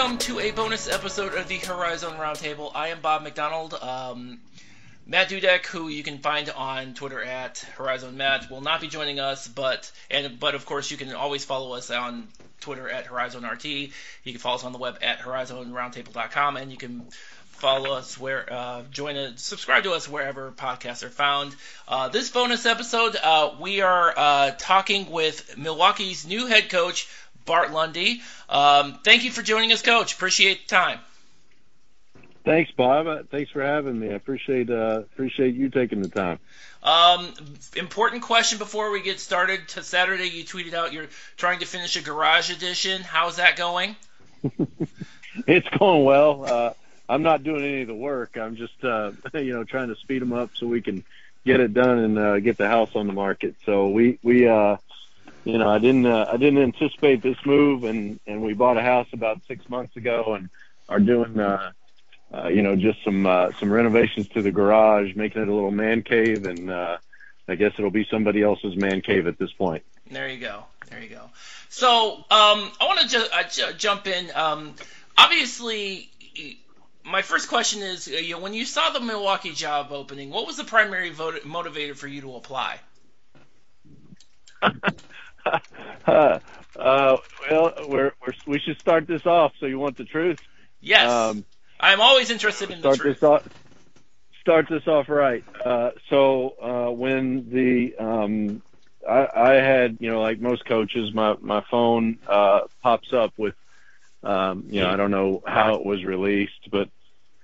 welcome to a bonus episode of the Horizon Roundtable. I am Bob McDonald. Um, Matt Dudek, who you can find on Twitter at Horizon Matt, will not be joining us, but and but of course you can always follow us on Twitter at Horizon RT. You can follow us on the web at HorizonRoundtable.com, and you can follow us where uh, join a subscribe to us wherever podcasts are found. Uh, this bonus episode, uh, we are uh, talking with Milwaukee's new head coach Bart Lundy. Um, thank you for joining us, Coach. Appreciate the time. Thanks, Bob. Uh, thanks for having me. I appreciate uh, appreciate you taking the time. Um, important question before we get started. To Saturday, you tweeted out you're trying to finish a garage edition. How's that going? it's going well. Uh, I'm not doing any of the work. I'm just uh, you know trying to speed them up so we can get it done and uh, get the house on the market. So we we uh, you know I didn't uh, I didn't anticipate this move and and we bought a house about six months ago and are doing. Uh, uh, you know, just some uh, some renovations to the garage, making it a little man cave, and uh, I guess it'll be somebody else's man cave at this point. There you go. There you go. So um, I want to ju- uh, ju- jump in. Um, obviously, my first question is, uh, you know, when you saw the Milwaukee job opening, what was the primary vote- motivator for you to apply? uh, well, we're, we're, we should start this off. So you want the truth? Yes. Um, I'm always interested in the truth. This off, start this off right. Uh, so uh, when the um, I, I had, you know, like most coaches, my my phone uh, pops up with, um, you know, I don't know how it was released, but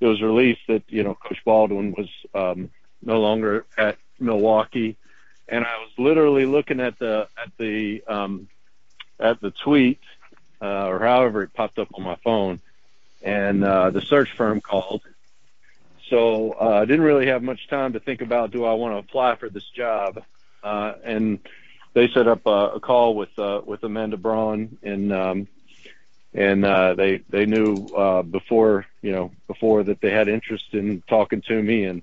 it was released that you know Coach Baldwin was um, no longer at Milwaukee, and I was literally looking at the at the um, at the tweet uh, or however it popped up on my phone, and uh, the search firm called. So uh, I didn't really have much time to think about do I want to apply for this job, uh, and they set up a, a call with uh, with Amanda Braun, and um, and uh, they they knew uh, before you know before that they had interest in talking to me, and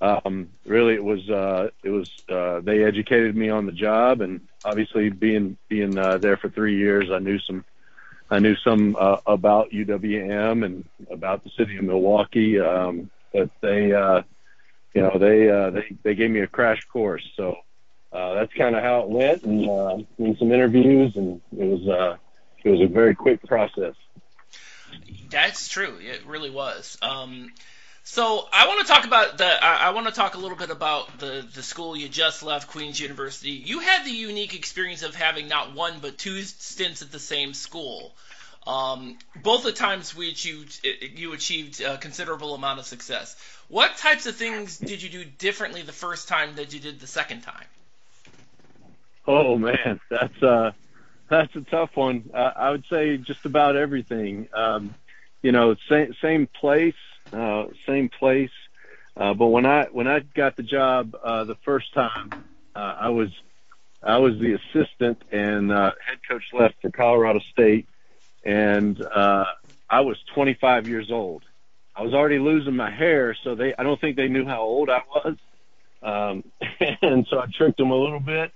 um, really it was uh, it was uh, they educated me on the job, and obviously being being uh, there for three years, I knew some I knew some uh, about UWM and about the city of Milwaukee, um, but they, uh, you know, they uh, they they gave me a crash course. So uh, that's kind of how it went, and uh, in some interviews, and it was uh, it was a very quick process. That's true. It really was. Um, so I want to talk about the. I, want to talk a little bit about the the school you just left, Queens University. You had the unique experience of having not one but two stints at the same school. Um, both the times we achieved, you achieved a considerable amount of success. What types of things did you do differently the first time that you did the second time? Oh man, that's uh, that's a tough one. Uh, I would say just about everything. Um, you know, same same place, uh, same place. Uh, but when I when I got the job uh, the first time, uh, I was I was the assistant and uh, head coach left for Colorado State, and uh, I was 25 years old. I was already losing my hair, so they I don't think they knew how old I was, um, and so I tricked them a little bit.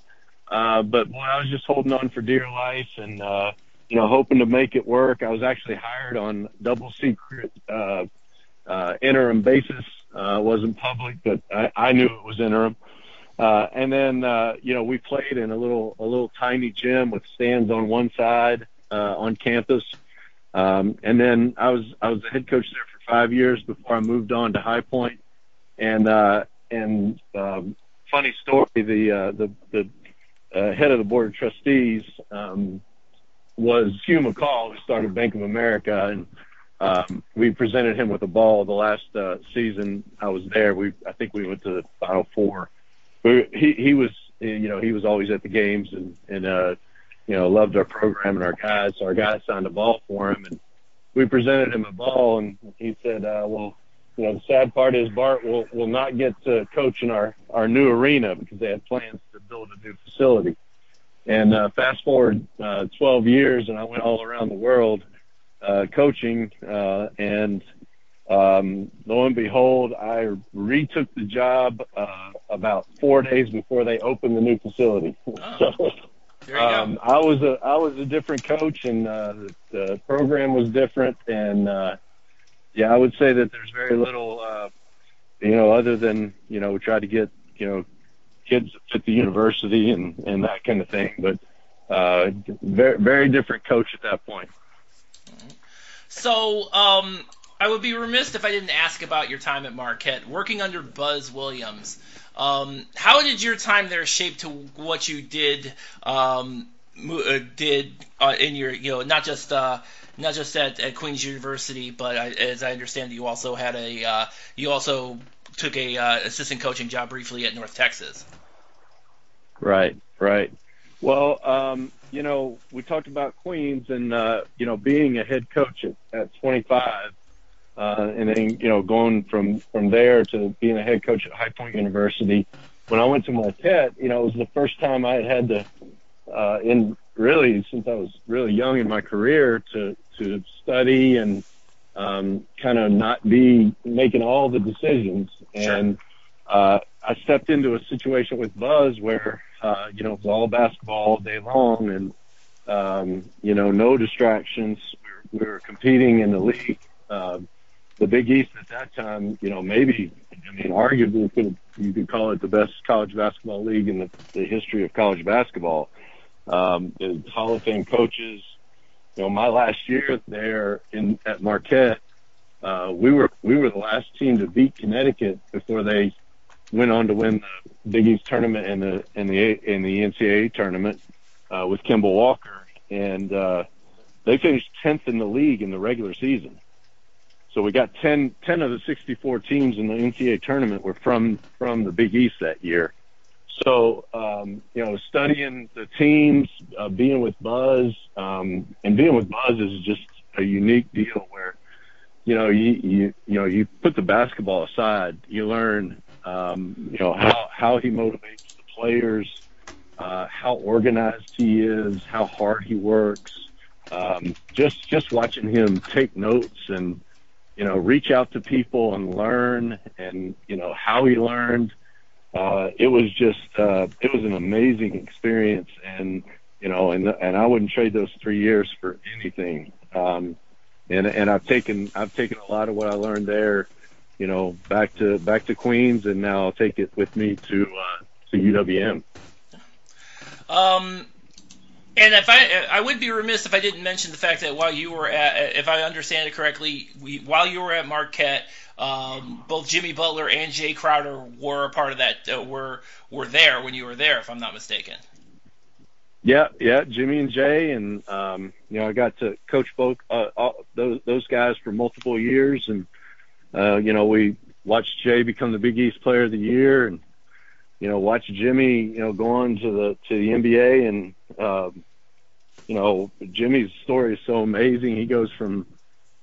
Uh, but boy, I was just holding on for dear life and. Uh, you know, hoping to make it work. I was actually hired on double secret uh, uh, interim basis. Uh, wasn't public, but I, I knew it was interim. Uh, and then, uh, you know, we played in a little a little tiny gym with stands on one side uh, on campus. Um, and then I was I was the head coach there for five years before I moved on to High Point. And uh, and um, funny story, the uh, the the uh, head of the board of trustees. Um, was Hugh McColl, who started Bank of America, and um, we presented him with a ball the last uh, season I was there. We I think we went to the Final Four. We, he he was you know he was always at the games and and uh, you know loved our program and our guys. So our guys signed a ball for him, and we presented him a ball, and he said, uh, "Well, you know the sad part is Bart will will not get to coach in our our new arena because they had plans to build a new facility." And uh, fast forward uh, 12 years, and I went all around the world uh, coaching, uh, and um, lo and behold, I retook the job uh, about four days before they opened the new facility. Oh. So, um. I was a I was a different coach, and uh, the, the program was different, and uh, yeah, I would say that there's very little, uh, you know, other than you know, we try to get you know kids at the university and and that kind of thing, but uh, very very different coach at that point. So, um, I would be remiss if I didn't ask about your time at Marquette, working under Buzz Williams. Um, how did your time there shape to what you did um, uh, did uh, in your you know not just uh, not just at, at Queens University, but I, as I understand, you also had a uh, you also took a uh, assistant coaching job briefly at North Texas. Right, right. Well, um, you know, we talked about Queens and uh, you know being a head coach at, at 25 uh, and then you know going from from there to being a head coach at High Point University. When I went to Marquette, you know, it was the first time I had had to, uh, in really since I was really young in my career, to to study and um, kind of not be making all the decisions. And uh, I stepped into a situation with Buzz where uh, you know it was all basketball all day long, and um, you know no distractions. We were, we were competing in the league. Uh, the Big East at that time, you know, maybe I mean, arguably could you could call it the best college basketball league in the, the history of college basketball. Um, Hall of Fame coaches. You know, my last year there in at Marquette, uh, we were we were the last team to beat Connecticut before they went on to win the Big East tournament and the and the in the NCAA tournament uh, with Kemba Walker, and uh, they finished tenth in the league in the regular season. So we got 10, 10 of the 64 teams in the NCAA tournament were from from the Big East that year. So um, you know, studying the teams, uh, being with Buzz, um, and being with Buzz is just a unique deal where you know you you you know you put the basketball aside, you learn um, you know how how he motivates the players, uh, how organized he is, how hard he works. Um, just just watching him take notes and you know, reach out to people and learn and, you know, how he learned. Uh, it was just, uh, it was an amazing experience and, you know, and, and I wouldn't trade those three years for anything. Um, and, and I've taken, I've taken a lot of what I learned there, you know, back to, back to Queens and now I'll take it with me to, uh, to UWM. Um, and if I, I would be remiss if I didn't mention the fact that while you were at, if I understand it correctly, we, while you were at Marquette, um, both Jimmy Butler and Jae Crowder were a part of that. Uh, were were there when you were there, if I'm not mistaken. Yeah, yeah, Jimmy and Jae, and um, you know, I got to coach both uh, all, those those guys for multiple years, and uh, you know, we watched Jae become the Big East Player of the Year, and you know, watch Jimmy, you know, go on to the to the NBA and um, you know, Jimmy's story is so amazing. He goes from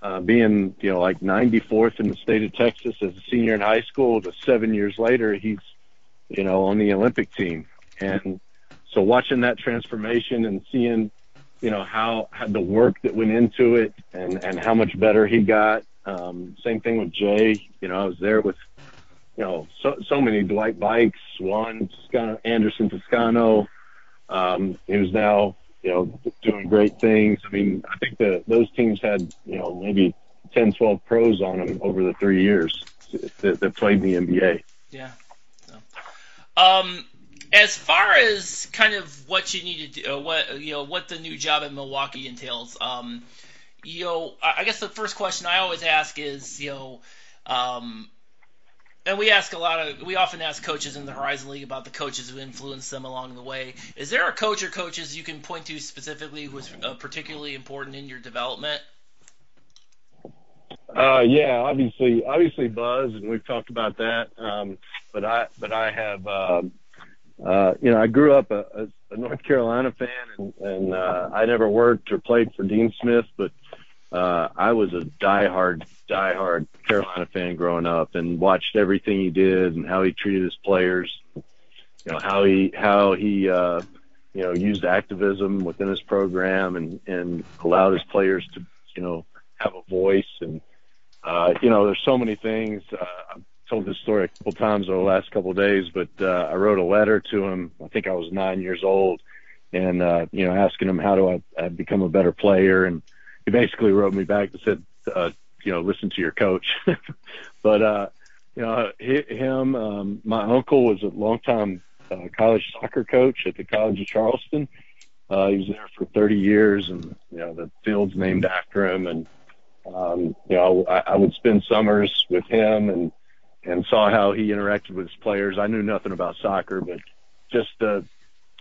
uh, being, you know, like 94th in the state of Texas as a senior in high school to seven years later, he's, you know, on the Olympic team. And so watching that transformation and seeing, you know, how, how the work that went into it and, and how much better he got. Um, same thing with Jae. You know, I was there with, you know, so, so many Dwight Buycks, Juan Toscano, Anderson Toscano, um, who's now you know doing great things. I mean, I think that those teams had you know maybe 10, 12 pros on them over the three years that, that played in the NBA. Yeah. So, um, as far as kind of what you need to do, uh, what you know, what the new job in Milwaukee entails, um, you know, I guess the first question I always ask is, you know, um, and we ask a lot of we often ask coaches in the Horizon League about the coaches who influenced them along the way. Is there a coach or coaches you can point to specifically who was uh, particularly important in your development? Uh, yeah, obviously, obviously Buzz, and we've talked about that. Um, but I, but I have, uh, uh, you know, I grew up a, a North Carolina fan, and, and uh, I never worked or played for Dean Smith, but uh, I was a diehard, diehard Carolina fan growing up, and watched everything he did and how he treated his players. You know how he how he uh, you know used activism within his program and and allowed his players to you know have a voice and uh, you know there's so many things. Uh, told this story a couple times over the last couple of days, but uh, I wrote a letter to him. I think I was nine years old and uh, you know, asking him how do I, I become a better player, and he basically wrote me back and said, uh, you know, listen to your coach. but uh, you know, him, um, my uncle was a longtime uh, college soccer coach at the College of Charleston. Uh, he was there for 30 years, and you know, the field's named after him, and um, you know, I, I would spend summers with him and and saw how he interacted with his players. I knew nothing about soccer, but just the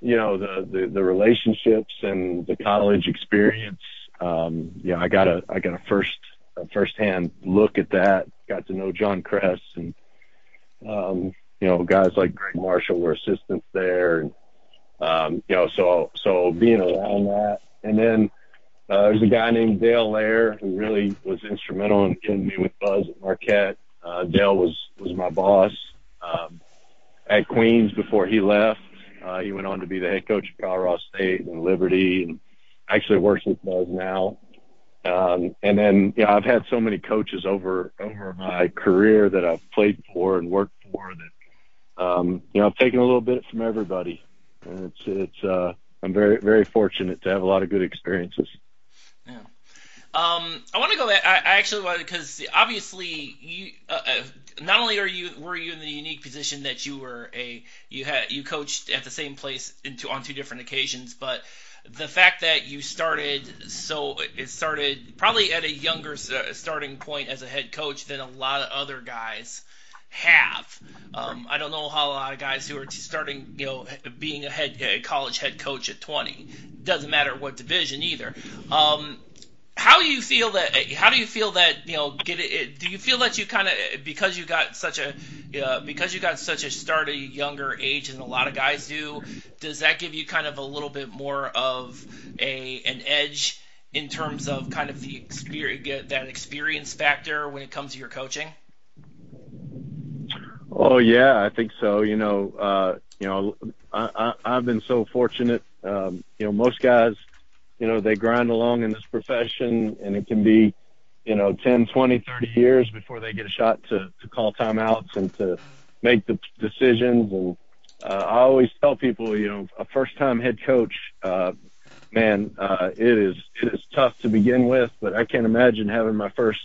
you know the the, the relationships and the college experience. Um, yeah, I got a I got a first a firsthand look at that. Got to know John Kresse and um, you know guys like Gregg Marshall were assistants there, and um, you know so so being around that, and then uh, there's a guy named Dale Layer who really was instrumental in getting me with Buzz at Marquette. Uh, Dale was was my boss um, at Queens before he left. Uh, he went on to be the head coach of Colorado State and Liberty, and actually works with Buzz now. Um, and then, know, I've had so many coaches over over my career that I've played for and worked for that, um, you know, I've taken a little bit from everybody, and it's it's uh, I'm very very fortunate to have a lot of good experiences. Yeah. Um, I want to go back. I, I actually want because obviously you uh, uh, not only are you were you in the unique position that you were a you had you coached at the same place into on two different occasions, but the fact that you started so it started probably at a younger uh, starting point as a head coach than a lot of other guys have. Um, I don't know how a lot of guys who are starting, you know, being a head a college head coach at 20. Doesn't matter what division either. Um, how do you feel that? How do you feel that you know? Get it? Do you feel that you kind of because you got such a uh, because you got such a start a younger age than a lot of guys do? Does that give you kind of a little bit more of a an edge in terms of kind of the experience that experience factor when it comes to your coaching? Oh yeah, I think so. You know, uh, you know, I, I, I've been so fortunate. Um, you know, most guys you know, they grind along in this profession and it can be, you know, 10, 20, 30 years before they get a shot to, to call timeouts and to make the decisions. And uh, I always tell people, you know, a first time head coach, uh, man, uh, it is, it is tough to begin with, but I can't imagine having my first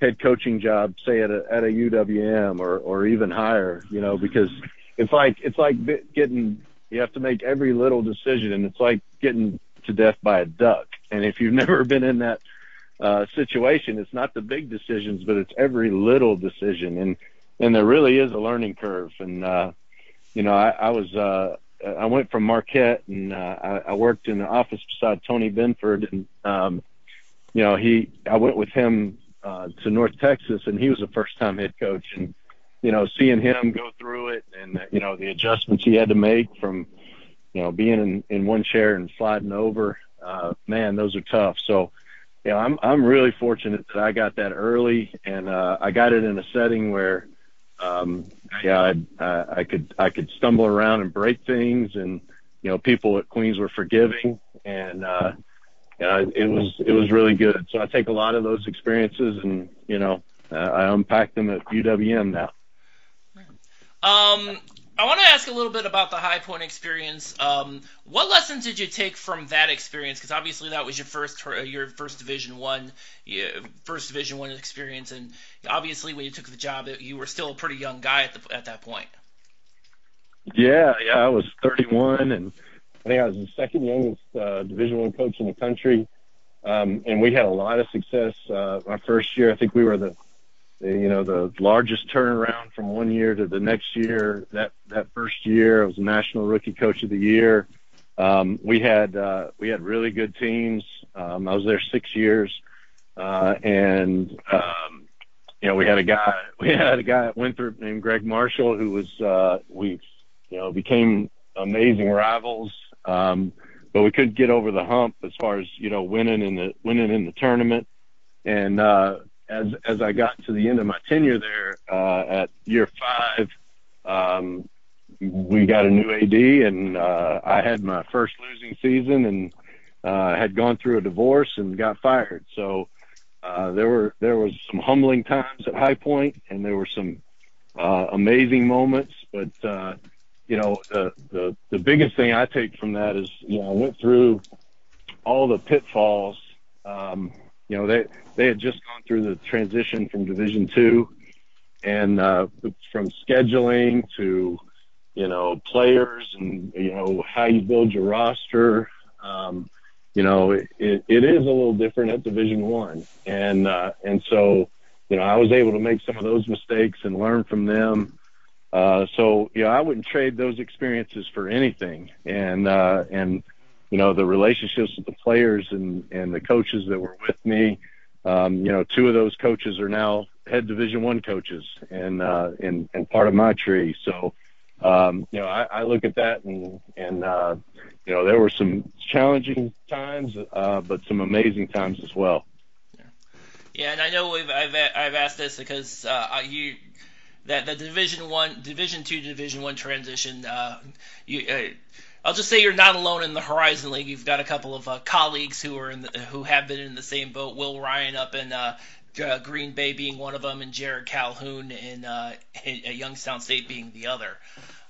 head coaching job, say at a, at a UWM or, or even higher, you know, because it's like, it's like getting, you have to make every little decision and it's like getting to death by a duck. And if you've never been in that uh, situation, it's not the big decisions, but it's every little decision. And and there really is a learning curve. And uh, you know, I, I was uh, I went from Marquette and uh, I, I worked in the office beside Tony Benford, and um, you know, he I went with him uh, to North Texas, and he was a first time head coach, and you know, seeing him go through it, and you know, the adjustments he had to make from you know, being in, in one chair and sliding over, uh, man, those are tough. So, you know, I'm, I'm really fortunate that I got that early and, uh, I got it in a setting where, um, yeah, I, uh, I could, I could stumble around and break things and, you know, people at Queens were forgiving and, uh, yeah, it was, it was really good. So I take a lot of those experiences and, you know, uh, I unpack them at UWM now. Um, I want to ask a little bit about the High Point experience. Um, what lessons did you take from that experience? Because obviously that was your first uh, your first Division One first Division One experience, and obviously when you took the job, you were still a pretty young guy at the at that point. Yeah, yeah, I was 31, and I think I was the second youngest uh, Division One coach in the country, um, and we had a lot of success. Uh, my first year, I think we were the you know the largest turnaround from one year to the next year. That that first year, I was National Rookie Coach of the Year. Um, we had uh, we had really good teams. Um, I was there six years, uh, and um, you know we had a guy we had a guy at Winthrop named Gregg Marshall who was uh, we you know became amazing rivals. Um, but we couldn't get over the hump as far as you know winning in the winning in the tournament. And uh, as as I got to the end of my tenure there uh, at year five, um, we got a new AD, and uh, I had my first losing season, and uh, had gone through a divorce and got fired. So uh, there were there was some humbling times at High Point, and there were some uh, amazing moments. But uh, you know, the, the, the biggest thing I take from that is, you know, I went through all the pitfalls. Um, you know, they, they had just gone through the transition from division two and, uh, from scheduling to, you know, players and, you know, how you build your roster. Um, you know, it, it, it is a little different at division one. And, uh, and so, you know, I was able to make some of those mistakes and learn from them. Uh, so, you know, I wouldn't trade those experiences for anything. And, uh, and, you know, the relationships with the players and, and the coaches that were with me, um, you know, two of those coaches are now head division one coaches and, uh, and, and part of my tree. So, um, you know, I, I look at that and, and, uh, you know, there were some challenging times, uh, but some amazing times as well. Yeah, and I know we've, I've I've asked this because uh, you that the Division One, Division Two, Division One transition. Uh, you, uh, I'll just say you're not alone in the Horizon League. You've got a couple of uh, colleagues who are in the, who have been in the same boat. Will Ryan up in uh, uh, Green Bay being one of them, and Jerrod Calhoun in, uh, in Youngstown State being the other.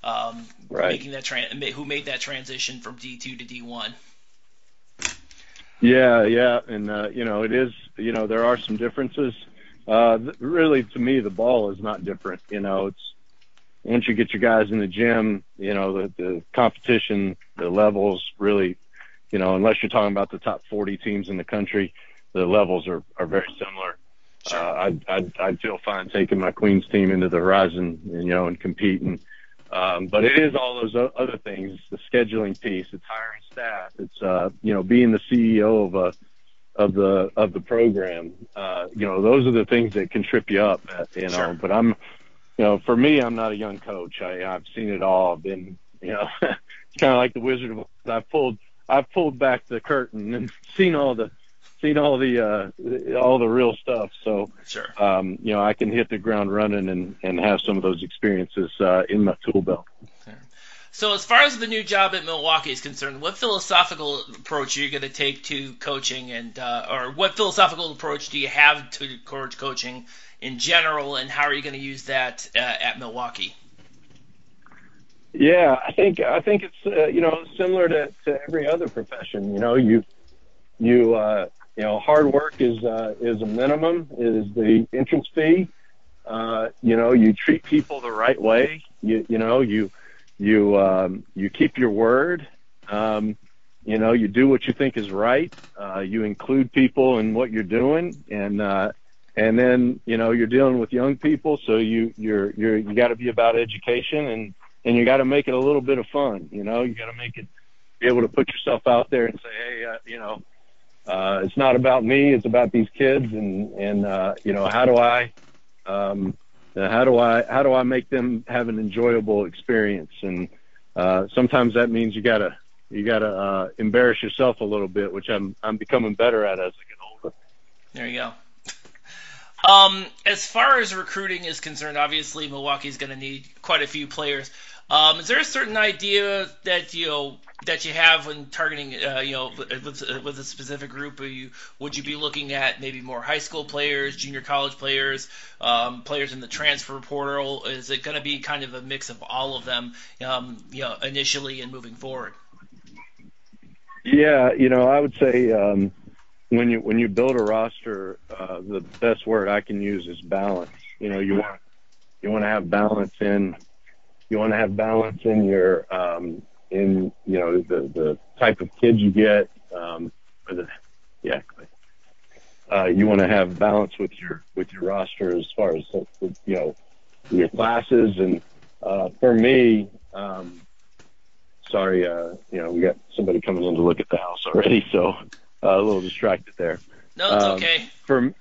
Um, right. Making that who made that transition from D2 to D1. Yeah, yeah, and uh, you know it is. You know there are some differences. Uh, really, to me, the ball is not different. You know, it's once you get your guys in the gym, you know the, the competition, the levels really, you know, unless you're talking about the top 40 teams in the country, the levels are are very similar. Sure. Uh, I'd, I'd I'd feel fine taking my Queens team into the Horizon, you know, and competing. Um, but it is all those other things, the scheduling piece, it's hiring staff, it's, uh, you know, being the CEO of a, of the, of the program. Uh, you know, those are the things that can trip you up, uh, you know, sure. but I'm, you know, for me, I'm not a young coach. I, I've seen it all. I've been, you know, it's kind of like the Wizard of Oz. I've pulled, I've pulled back the curtain and seen all the, seen all the uh, all the real stuff. So, sure. um, you know, I can hit the ground running and and have some of those experiences uh, in my tool belt. So, as far as the new job at Milwaukee is concerned, what philosophical approach are you going to take to coaching, and uh, or what philosophical approach do you have to coach coaching in general, and how are you going to use that uh, at Milwaukee? Yeah, I think I think it's uh, you know similar to, to every other profession. You know, you you uh, you know, hard work is uh, is a minimum, is the entrance fee. Uh, you know, you treat people the right way. You you know, you you um, you keep your word. Um, you know, you do what you think is right. Uh, you include people in what you're doing, and uh, and then you know you're dealing with young people, so you you're you're you got to be about education, and and you got to make it a little bit of fun. You know, you got to make it be able to put yourself out there and say, hey, uh, you know, uh, it's not about me. It's about these kids, and and uh, you know how do I, um, how do I how do I make them have an enjoyable experience? And uh, sometimes that means you gotta you gotta uh, embarrass yourself a little bit, which I'm I'm becoming better at as I get older. There you go. Um, as far as recruiting is concerned, obviously Milwaukee's going to need quite a few players. Um, is there a certain idea that you know that you have when targeting, uh, you know, with, with a specific group? You, would you be looking at maybe more high school players, junior college players, um, players in the transfer portal? Is it going to be kind of a mix of all of them, um, you know, initially and moving forward? Yeah, you know, I would say um, when you when you build a roster, uh, the best word I can use is balance. You know, you want you want to have balance in you want to have balance in your um, in you know the the type of kids you get. Um, or the, yeah, uh, you want to have balance with your with your roster as far as you know your classes. And uh, for me, um, sorry, uh, you know we got somebody coming in to look at the house already, so a little distracted there. No, it's um, okay. For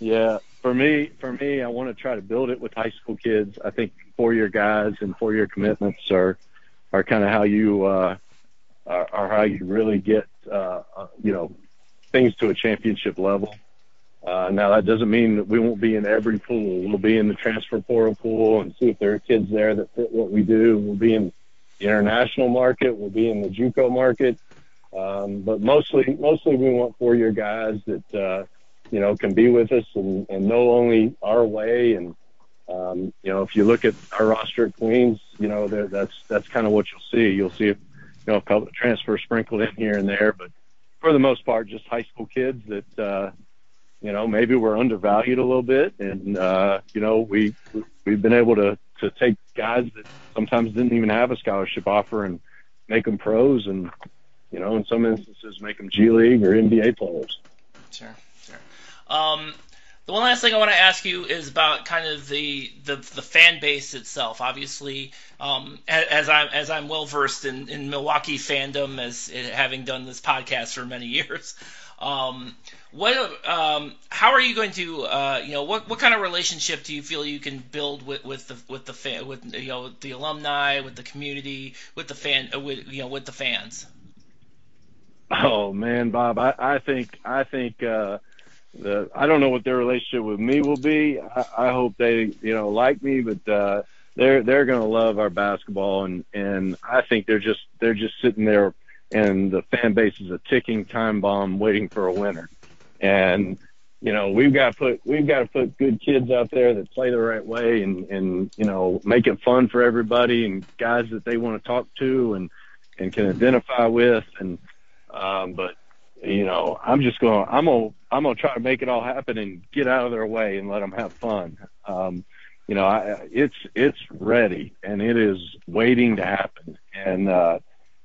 yeah, for me, for me, I want to try to build it with high school kids. I think four-year guys and four-year commitments are are kind of how you uh, are, are how you really get uh, uh, you know things to a championship level. Uh, now that doesn't mean that we won't be in every pool. We'll be in the transfer portal pool and see if there are kids there that fit what we do. We'll be in the international market. We'll be in the JUCO market. Um, but mostly, mostly we want four-year guys that uh, you know can be with us and, and know only our way. And Um, you know, if you look at our roster at Queens, you know, that's that's kind of what you'll see. You'll see, you know, a couple of transfers sprinkled in here and there, but for the most part, just high school kids that, uh, you know, maybe we're undervalued a little bit, and uh, you know, we we've been able to to take guys that sometimes didn't even have a scholarship offer and make them pros, and you know, in some instances, make them G League or NBA players. Sure, sure. Um, the one last thing I want to ask you is about kind of the the, the fan base itself. Obviously, um, as I'm as I'm well versed in, in Milwaukee fandom, as having done this podcast for many years. Um, what um, how are you going to uh, you know what what kind of relationship do you feel you can build with, with the with the with you know the alumni with the community with the fan with you know with the fans? Oh man, Bob, I, I think I think. Uh, the I don't know what their relationship with me will be. I, I hope they you know like me, but uh, they're they're going to love our basketball, and and I think they're just they're just sitting there, and the fan base is a ticking time bomb waiting for a winner, and you know we've got to put we've got to put good kids out there that play the right way and and you know make it fun for everybody and guys that they want to talk to and and can identify with and um but you know, I'm just going. I'm gonna. I'm gonna try to make it all happen and get out of their way and let them have fun. Um, you know, I, it's it's ready and it is waiting to happen. And uh,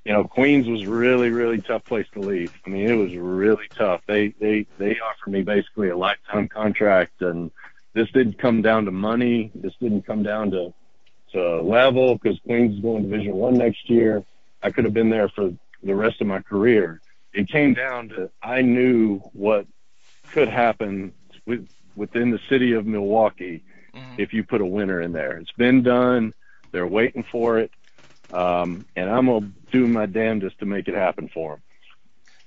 you know, Queens was really really tough place to leave. I mean, it was really tough. They they they offered me basically a lifetime contract, and this didn't come down to money. This didn't come down to to level because Queens is going to Division One next year. I could have been there for the rest of my career it came down to I knew what could happen with, within the city of Milwaukee mm-hmm. if you put a winner in there. It's been done. They're waiting for it, um, and I'm gonna do my damnedest to make it happen for them.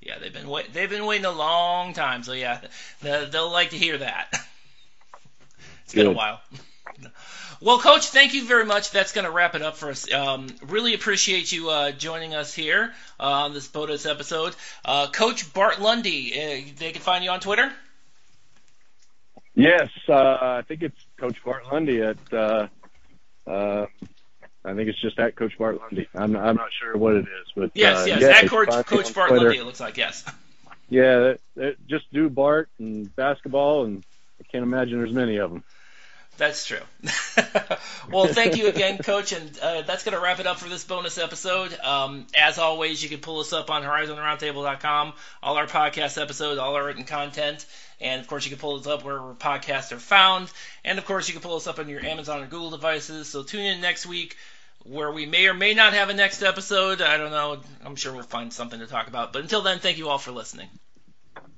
Yeah, they've been wait- they've been waiting a long time, so yeah, they'll like to hear that. it's been a while. Well, Coach, thank you very much. That's going to wrap it up for us. Um, really appreciate you uh, joining us here uh, on this BOTUS episode. Uh, Coach Bart Lundy, uh, they can find you on Twitter? Yes, uh, I think it's Coach Bart Lundy at. Uh, I think it's just at Coach Bart Lundy. I'm, I'm not sure what it is, but yes, yes, yeah, at Coach, Coach Bart Lundy. It looks like yes. Yeah, just do Bart and basketball, and I can't imagine there's many of them. That's true. well, thank you again, Coach, and uh, that's going to wrap it up for this bonus episode. Um, as always, you can pull us up on HorizonRoundtable.com, all our podcast episodes, all our written content, and of course, you can pull us up wherever podcasts are found, and of course, you can pull us up on your Amazon or Google devices. So tune in next week where we may or may not have a next episode. I don't know. I'm sure we'll find something to talk about. But until then, thank you all for listening.